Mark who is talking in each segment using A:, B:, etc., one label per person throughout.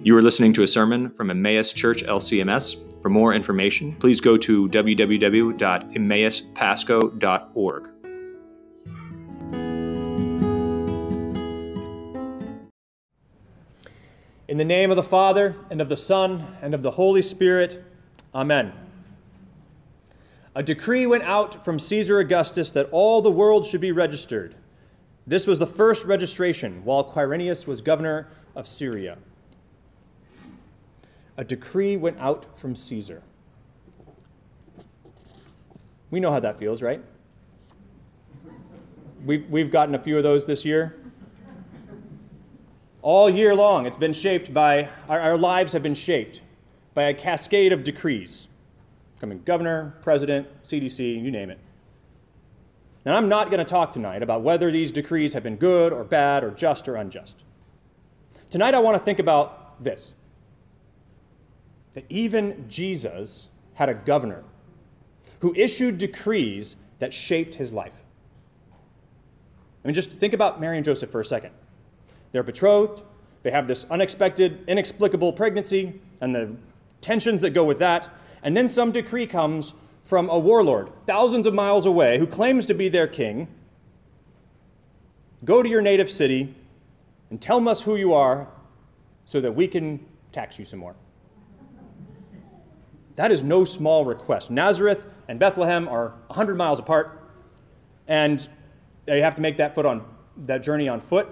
A: You are listening to a sermon from Emmaus Church LCMS. For more information, please go to www.emmauspasco.org.
B: In the name of the Father, and of the Son, and of the Holy Spirit, Amen. A decree went out from Caesar Augustus that all the world should be registered. This was the first registration while Quirinius was governor of Syria. A decree went out from Caesar. We know how that feels, right? We've, we've gotten a few of those this year. All year long, it's been shaped by, our, our lives have been shaped by a cascade of decrees coming governor, president, CDC, you name it. Now, I'm not going to talk tonight about whether these decrees have been good or bad or just or unjust. Tonight, I want to think about this that even Jesus had a governor who issued decrees that shaped his life. I mean, just think about Mary and Joseph for a second. They're betrothed, they have this unexpected, inexplicable pregnancy, and the tensions that go with that. And then some decree comes from a warlord thousands of miles away who claims to be their king. Go to your native city and tell us who you are so that we can tax you some more. That is no small request. Nazareth and Bethlehem are 100 miles apart, and they have to make that foot on that journey on foot.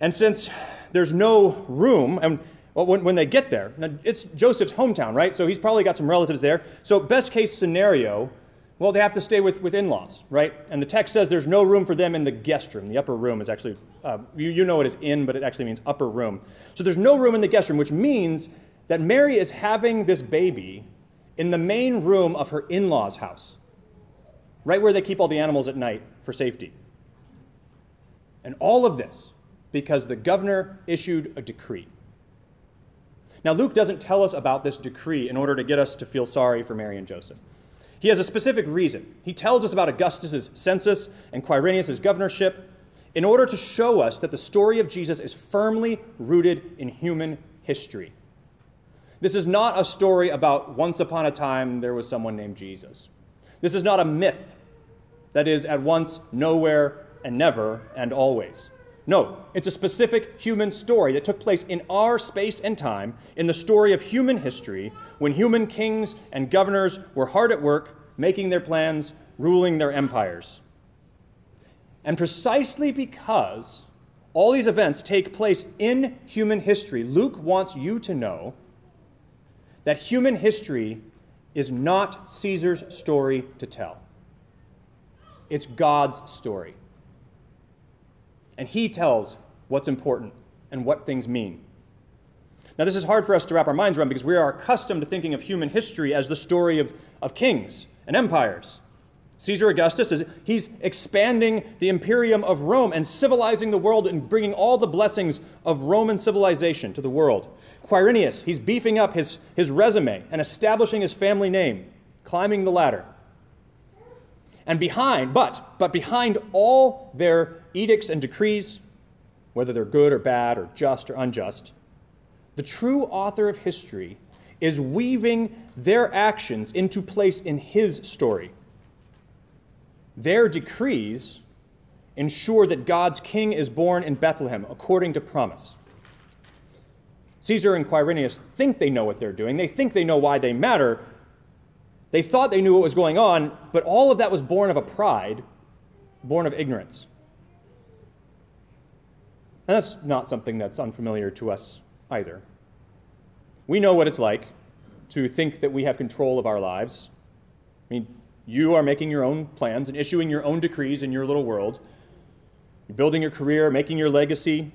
B: And since there's no room, and when, when they get there, it's Joseph's hometown, right? So he's probably got some relatives there. So best case scenario, well, they have to stay with, with in-laws, right? And the text says there's no room for them in the guest room. The upper room is actually, uh, you, you know it is in, but it actually means upper room. So there's no room in the guest room, which means that Mary is having this baby in the main room of her in law's house, right where they keep all the animals at night for safety. And all of this because the governor issued a decree. Now, Luke doesn't tell us about this decree in order to get us to feel sorry for Mary and Joseph. He has a specific reason. He tells us about Augustus's census and Quirinius's governorship in order to show us that the story of Jesus is firmly rooted in human history. This is not a story about once upon a time there was someone named Jesus. This is not a myth that is at once nowhere and never and always. No, it's a specific human story that took place in our space and time, in the story of human history, when human kings and governors were hard at work, making their plans, ruling their empires. And precisely because all these events take place in human history, Luke wants you to know that human history is not Caesar's story to tell. It's God's story. And he tells what's important and what things mean. Now, this is hard for us to wrap our minds around because we are accustomed to thinking of human history as the story of, of kings and empires. Caesar Augustus is he's expanding the imperium of Rome and civilizing the world and bringing all the blessings of Roman civilization to the world. Quirinius, he's beefing up his, his resume and establishing his family name, climbing the ladder. And behind, but but behind all their edicts and decrees, whether they're good or bad or just or unjust, the true author of history is weaving their actions into place in his story their decrees ensure that God's king is born in Bethlehem according to promise. Caesar and Quirinius think they know what they're doing. They think they know why they matter. They thought they knew what was going on, but all of that was born of a pride, born of ignorance. And that's not something that's unfamiliar to us either. We know what it's like to think that we have control of our lives. I mean, you are making your own plans and issuing your own decrees in your little world. You're building your career, making your legacy,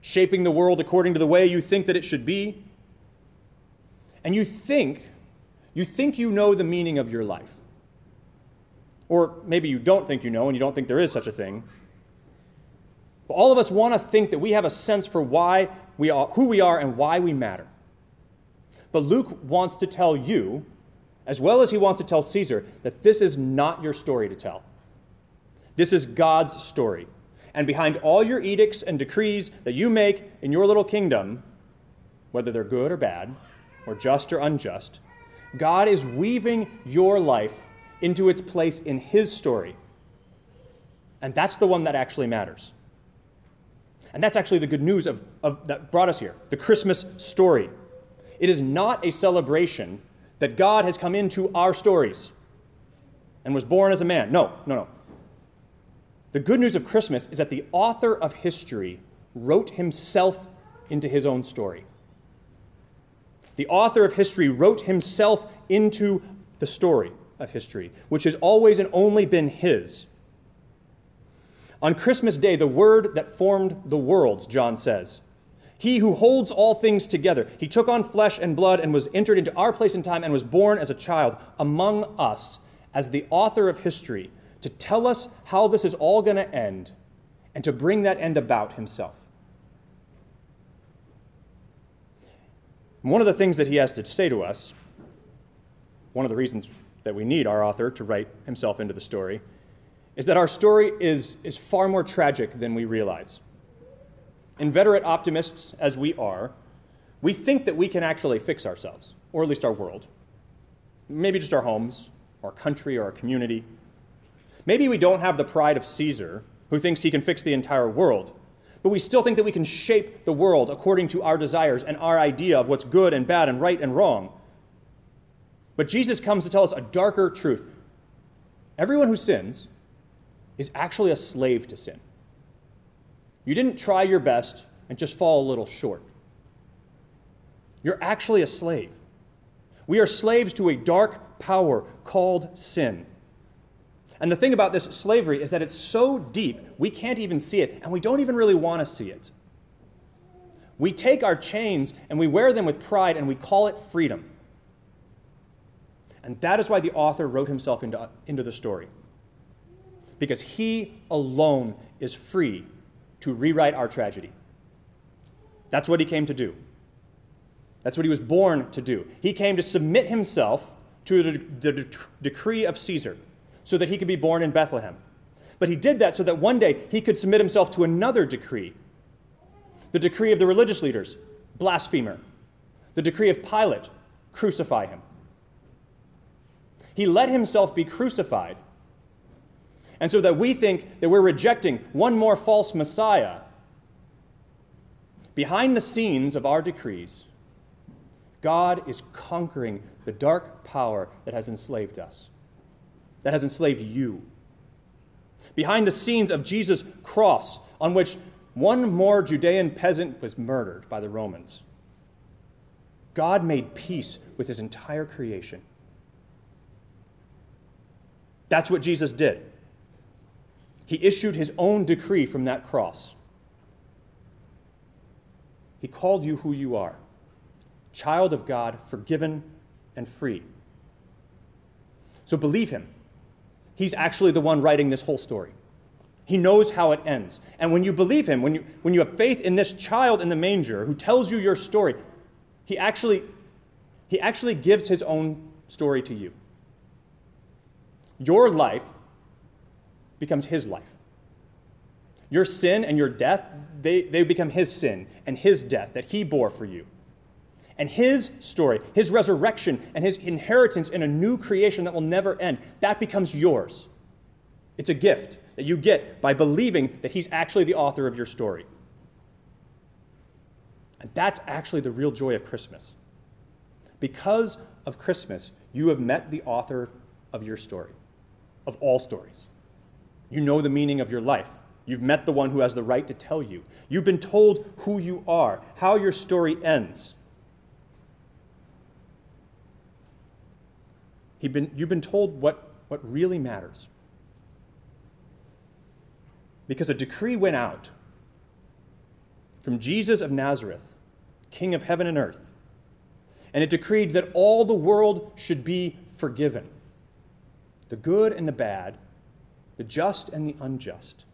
B: shaping the world according to the way you think that it should be. And you think, you think you know the meaning of your life. Or maybe you don't think you know and you don't think there is such a thing. But all of us want to think that we have a sense for why we are, who we are and why we matter. But Luke wants to tell you as well as he wants to tell Caesar that this is not your story to tell. This is God's story. And behind all your edicts and decrees that you make in your little kingdom, whether they're good or bad, or just or unjust, God is weaving your life into its place in His story. And that's the one that actually matters. And that's actually the good news of, of, that brought us here the Christmas story. It is not a celebration that God has come into our stories and was born as a man. No, no, no. The good news of Christmas is that the author of history wrote himself into his own story. The author of history wrote himself into the story of history, which has always and only been his. On Christmas Day, the word that formed the worlds, John says, he who holds all things together, he took on flesh and blood and was entered into our place and time and was born as a child among us as the author of history to tell us how this is all going to end and to bring that end about himself. One of the things that he has to say to us, one of the reasons that we need our author to write himself into the story, is that our story is, is far more tragic than we realize. Inveterate optimists as we are, we think that we can actually fix ourselves, or at least our world. Maybe just our homes, our country, or our community. Maybe we don't have the pride of Caesar, who thinks he can fix the entire world, but we still think that we can shape the world according to our desires and our idea of what's good and bad and right and wrong. But Jesus comes to tell us a darker truth. Everyone who sins is actually a slave to sin. You didn't try your best and just fall a little short. You're actually a slave. We are slaves to a dark power called sin. And the thing about this slavery is that it's so deep, we can't even see it, and we don't even really want to see it. We take our chains and we wear them with pride and we call it freedom. And that is why the author wrote himself into, into the story. Because he alone is free to rewrite our tragedy. That's what he came to do. That's what he was born to do. He came to submit himself to the, the de- decree of Caesar so that he could be born in Bethlehem. But he did that so that one day he could submit himself to another decree the decree of the religious leaders, blasphemer, the decree of Pilate, crucify him. He let himself be crucified and so that we think that we're rejecting one more false Messiah, behind the scenes of our decrees, God is conquering the dark power that has enslaved us, that has enslaved you. Behind the scenes of Jesus' cross, on which one more Judean peasant was murdered by the Romans, God made peace with his entire creation. That's what Jesus did. He issued his own decree from that cross. He called you who you are child of God, forgiven and free. So believe him. He's actually the one writing this whole story. He knows how it ends. And when you believe him, when you, when you have faith in this child in the manger who tells you your story, he actually, he actually gives his own story to you. Your life becomes his life. Your sin and your death, they, they become his sin and his death that he bore for you. And his story, his resurrection, and his inheritance in a new creation that will never end, that becomes yours. It's a gift that you get by believing that he's actually the author of your story. And that's actually the real joy of Christmas. Because of Christmas, you have met the author of your story, of all stories. You know the meaning of your life. You've met the one who has the right to tell you. You've been told who you are, how your story ends. Been, you've been told what, what really matters. Because a decree went out from Jesus of Nazareth, King of heaven and earth, and it decreed that all the world should be forgiven the good and the bad, the just and the unjust.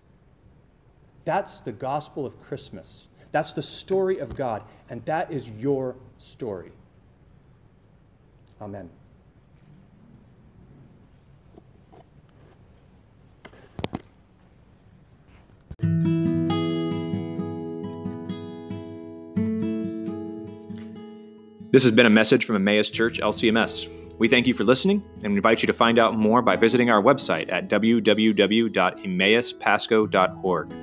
B: That's the gospel of Christmas. That's the story of God, and that is your story. Amen.
A: This has been a message from Emmaus Church LCMS. We thank you for listening and invite you to find out more by visiting our website at www.emmauspasco.org.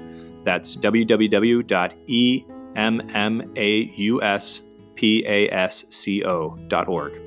A: That's www.emmauspasco.org.